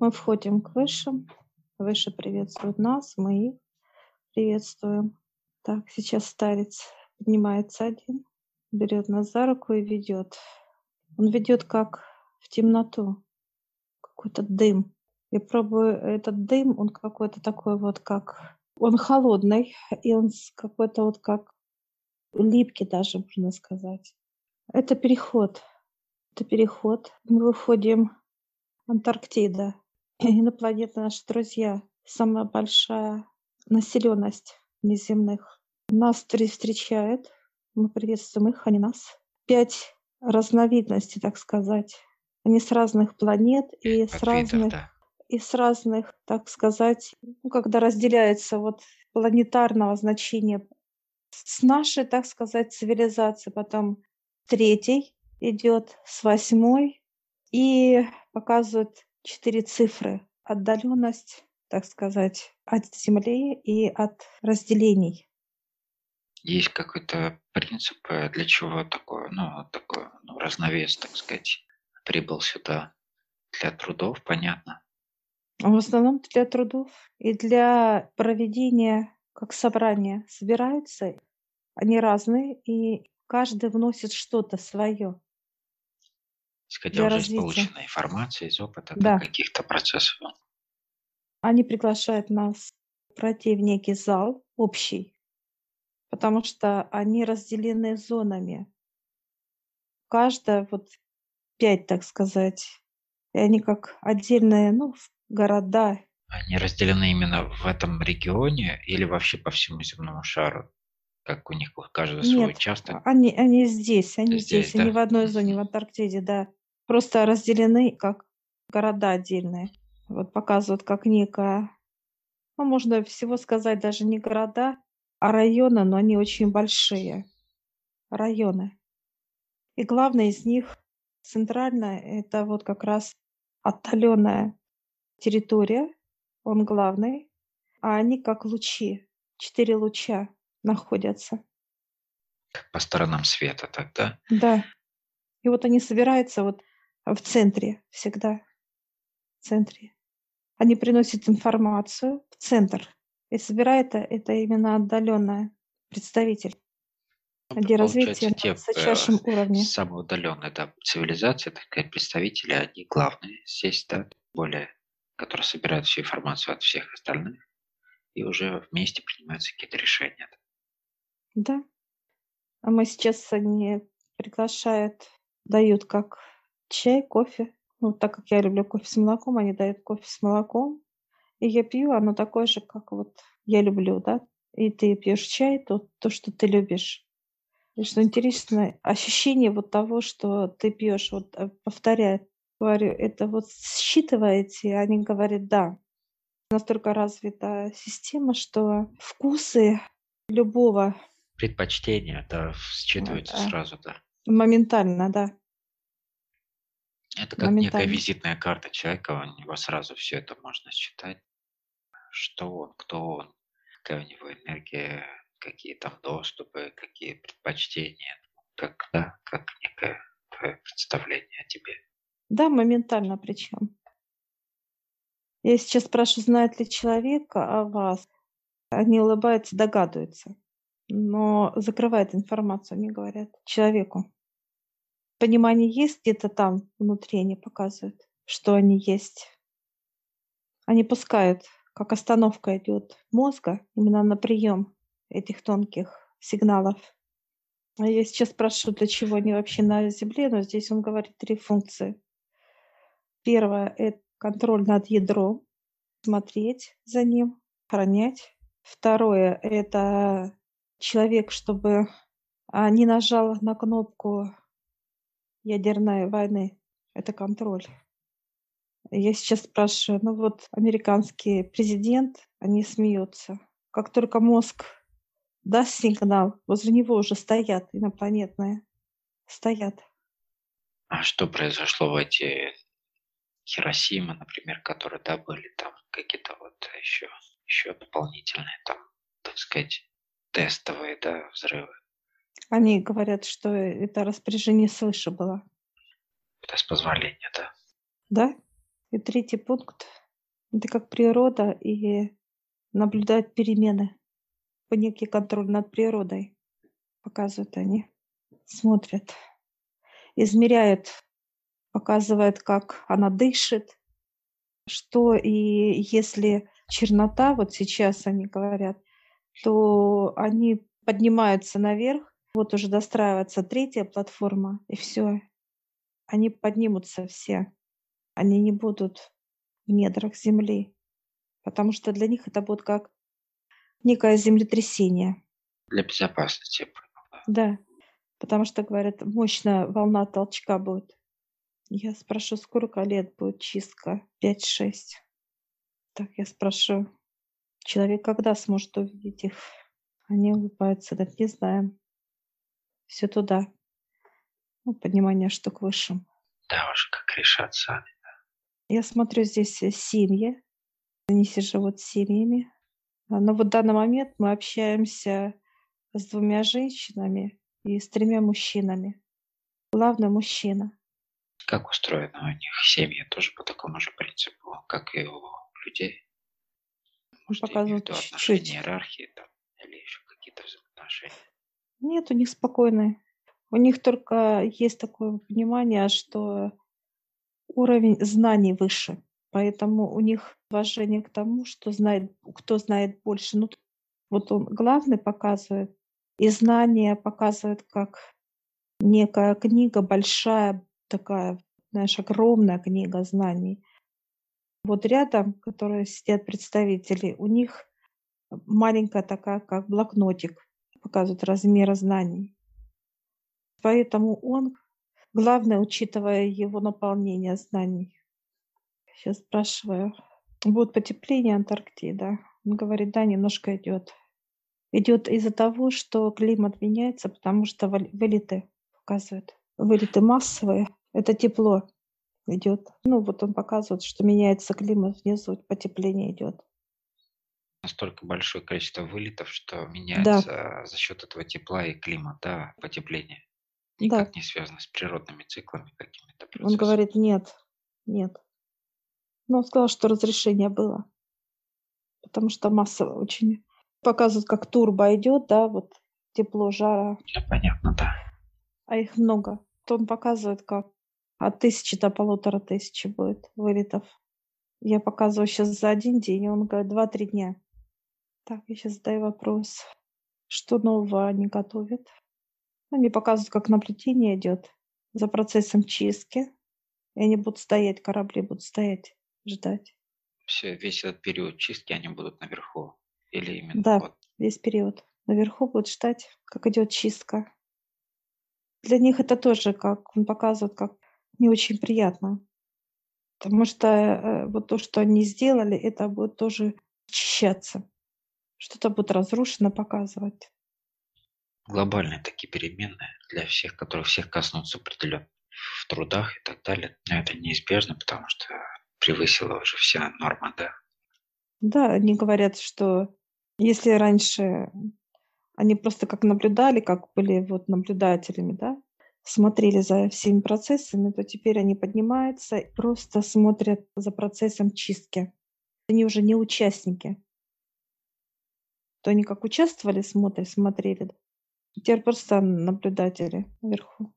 Мы входим к высшим. Выше приветствуют нас, мы их приветствуем. Так, сейчас старец поднимается один, берет нас за руку и ведет. Он ведет как в темноту, какой-то дым. Я пробую этот дым, он какой-то такой вот как... Он холодный, и он какой-то вот как липкий даже, можно сказать. Это переход. Это переход. Мы выходим Антарктида. Инопланетные наши друзья. Самая большая населенность неземных. Нас встречают. Мы приветствуем их, они нас. Пять разновидностей, так сказать. Они с разных планет и с разных, да. и с разных, так сказать, ну, когда разделяется вот планетарного значения с нашей, так сказать, цивилизации, потом третий идет с восьмой и показывает четыре цифры. Отдаленность, так сказать, от Земли и от разделений. Есть какой-то принцип, э, для чего такое, ну, такой ну, разновес, так сказать, прибыл сюда для трудов, понятно. В основном для трудов и для проведения как собрания собираются. Они разные, и каждый вносит что-то свое. Исходя уже развития. из полученной информации, из опыта, да. каких-то процессов. Они приглашают нас пройти в некий зал общий, потому что они разделены зонами. Каждая вот пять, так сказать, и они как отдельные, ну, города. Они разделены именно в этом регионе или вообще по всему земному шару? Как у них каждый свой Нет, участок? они, они здесь, они здесь, здесь да? они в одной зоне, в Антарктиде, да. Просто разделены как города отдельные. Вот показывают как некая, ну, можно всего сказать, даже не города, а районы, но они очень большие. Районы. И главное из них, центральная, это вот как раз отдаленная территория, он главный, а они как лучи, четыре луча находятся. По сторонам света тогда? Да. И вот они собираются вот в центре всегда. В центре. Они приносят информацию в центр. И собирает это именно отдаленная представитель. Ну, где развитие те, на высочайшем э, уровне. Самые удаленные да, цивилизации, так сказать, представители, они главные здесь, да, более, которые собирают всю информацию от всех остальных и уже вместе принимаются какие-то решения. Да. А мы сейчас они приглашают, дают как чай, кофе. Ну, так как я люблю кофе с молоком, они дают кофе с молоком. И я пью, оно такое же, как вот я люблю, да. И ты пьешь чай, то, то, что ты любишь. И что интересно, ощущение вот того, что ты пьешь, вот э, повторяю, говорю, это вот считываете, они говорят, да. Настолько развита система, что вкусы любого предпочтения, да, считываются да. сразу, да. Моментально, да. Это как некая визитная карта человека, у него сразу все это можно считать. Что он, кто он, какая у него энергия, какие там доступы, какие предпочтения, как, да, как некое твое представление о тебе. Да, моментально причем. Я сейчас спрашиваю, знает ли человек о вас. Они улыбаются, догадываются но закрывает информацию, они говорят, человеку. Понимание есть где-то там внутри, они показывают, что они есть. Они пускают, как остановка идет мозга именно на прием этих тонких сигналов. А я сейчас спрашиваю, для чего они вообще на Земле, но здесь он говорит три функции. Первое – это контроль над ядром, смотреть за ним, охранять. Второе – это человек, чтобы а, не нажал на кнопку ядерной войны. Это контроль. Я сейчас спрашиваю, ну вот американский президент, они смеются. Как только мозг даст сигнал, возле него уже стоят инопланетные. Стоят. А что произошло в эти Хиросимы, например, которые, да, были там какие-то вот еще, еще дополнительные там, так сказать, тестовые, да, взрывы. Они говорят, что это распоряжение свыше было. Это с позволения, да. Да? И третий пункт – это как природа и наблюдать перемены. Некий контроль над природой показывают они, смотрят, измеряют, показывают, как она дышит, что и если чернота, вот сейчас они говорят, то они поднимаются наверх, вот уже достраивается третья платформа, и все, они поднимутся все, они не будут в недрах земли, потому что для них это будет как некое землетрясение. Для безопасности. Да, потому что, говорят, мощная волна толчка будет. Я спрошу, сколько лет будет чистка? Пять-шесть. Так, я спрошу, человек когда сможет увидеть их? Они улыбаются, да не знаем. Все туда. Ну, понимание, что к высшим. Да, уже как решат сами. Я смотрю здесь э, семьи. Они все живут с семьями. А, но вот в данный момент мы общаемся с двумя женщинами и с тремя мужчинами. Главный мужчина. Как устроены у них семьи? Тоже по такому же принципу, как и у людей? Может, показывают чуть-чуть. иерархии там, или еще какие-то взаимоотношения? Нет, у них спокойные. У них только есть такое понимание, что уровень знаний выше. Поэтому у них уважение к тому, что знает, кто знает больше. Ну, вот он главный показывает, и знания показывает как некая книга большая, такая, знаешь, огромная книга знаний. Вот рядом, которые сидят представители, у них маленькая такая, как блокнотик, показывает размеры знаний. Поэтому он, главное, учитывая его наполнение знаний. Сейчас спрашиваю, будет потепление Антарктида? Он говорит, да, немножко идет. Идет из-за того, что климат меняется, потому что вылеты показывают. Вылеты массовые. Это тепло идет. Ну, вот он показывает, что меняется климат внизу, потепление идет. Настолько большое количество вылетов, что меняется да. за счет этого тепла и климата, потепление. Никак да. не связано с природными циклами какими-то процессами. Он говорит, нет, нет. Но он сказал, что разрешение было. Потому что масса очень показывает, как турбо идет, да, вот тепло, жара. Ну, понятно, да. А их много. То он показывает, как от тысячи до полутора тысячи будет вылетов. Я показываю сейчас за один день, и он говорит два-три дня. Так, я сейчас задаю вопрос. Что нового они готовят? Они показывают, как наблюдение идет за процессом чистки. И они будут стоять, корабли будут стоять, ждать. Все, весь этот период чистки они будут наверху? Или именно Да, вот? весь период. Наверху будут ждать, как идет чистка. Для них это тоже, как он показывает, как не очень приятно. Потому что э, вот то, что они сделали, это будет тоже очищаться. Что-то будет разрушено показывать. Глобальные такие переменные для всех, которые всех коснутся определенно в трудах и так далее. Но это неизбежно, потому что превысила уже вся норма, да. Да, они говорят, что если раньше они просто как наблюдали, как были вот наблюдателями, да, смотрели за всеми процессами, то теперь они поднимаются и просто смотрят за процессом чистки. Они уже не участники. То они как участвовали, смотрели, смотрели. Теперь просто наблюдатели наверху.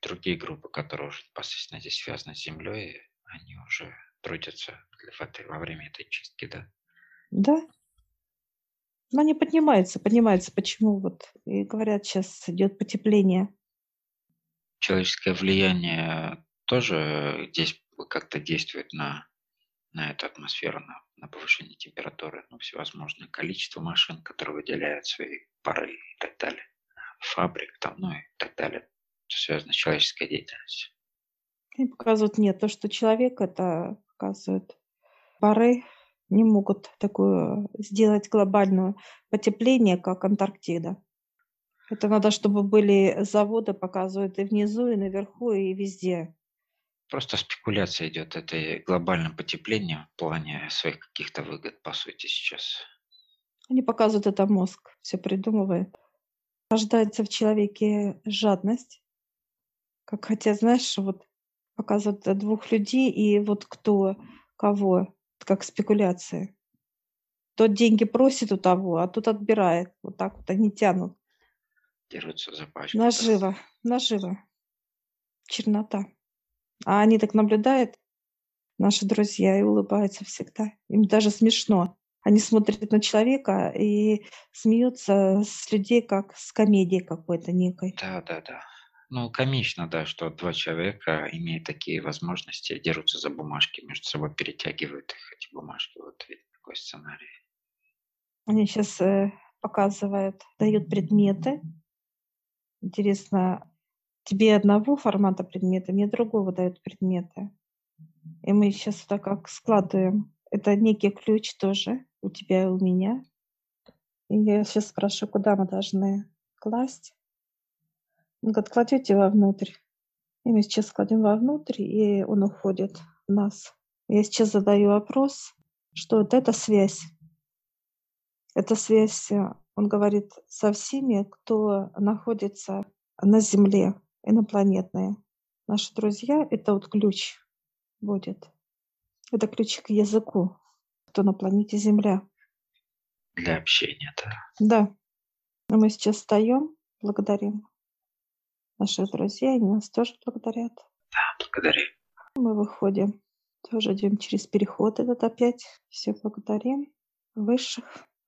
Другие группы, которые уже непосредственно здесь связаны с Землей, они уже трудятся в этой, во время этой чистки, да? Да. Но они поднимаются, поднимаются. Почему? Вот и говорят, сейчас идет потепление человеческое влияние тоже здесь как-то действует на, на эту атмосферу, на, на повышение температуры, ну, всевозможное количество машин, которые выделяют свои пары и так далее, фабрик там, ну и так далее, связано с человеческой деятельностью. И показывают нет, то, что человек это показывает пары не могут такую сделать глобальную потепление, как Антарктида. Это надо, чтобы были заводы, показывают и внизу, и наверху, и везде. Просто спекуляция идет. Это глобальное потепление в плане своих каких-то выгод, по сути, сейчас. Они показывают это мозг, все придумывает. Рождается в человеке жадность. Как хотя, знаешь, вот показывают э, двух людей, и вот кто кого, как спекуляция. Тот деньги просит у того, а тот отбирает. Вот так вот они тянут. Дерутся за пачку. Наживо, наживо. Чернота. А они так наблюдают, наши друзья, и улыбаются всегда. Им даже смешно. Они смотрят на человека и смеются с людей, как с комедией какой-то некой. Да, да, да. Ну, комично, да, что два человека, имея такие возможности, дерутся за бумажки, между собой перетягивают их, эти бумажки. Вот видно такой сценарий. Они сейчас э, показывают, дают предметы. Интересно, тебе одного формата предмета, мне другого дают предметы. И мы сейчас так как складываем. Это некий ключ тоже у тебя и у меня. И я сейчас спрашиваю, куда мы должны класть. Он говорит, кладете вовнутрь. И мы сейчас кладем вовнутрь, и он уходит в нас. Я сейчас задаю вопрос, что вот эта связь. Эта связь, э, он говорит, со всеми, кто находится на Земле, инопланетные. Наши друзья — это вот ключ будет. Это ключ к языку, кто на планете Земля. Для общения, да. Да. А мы сейчас встаем, благодарим наших друзей, они нас тоже благодарят. Да, благодарим. Мы выходим, тоже идем через переход этот опять. Все благодарим высших.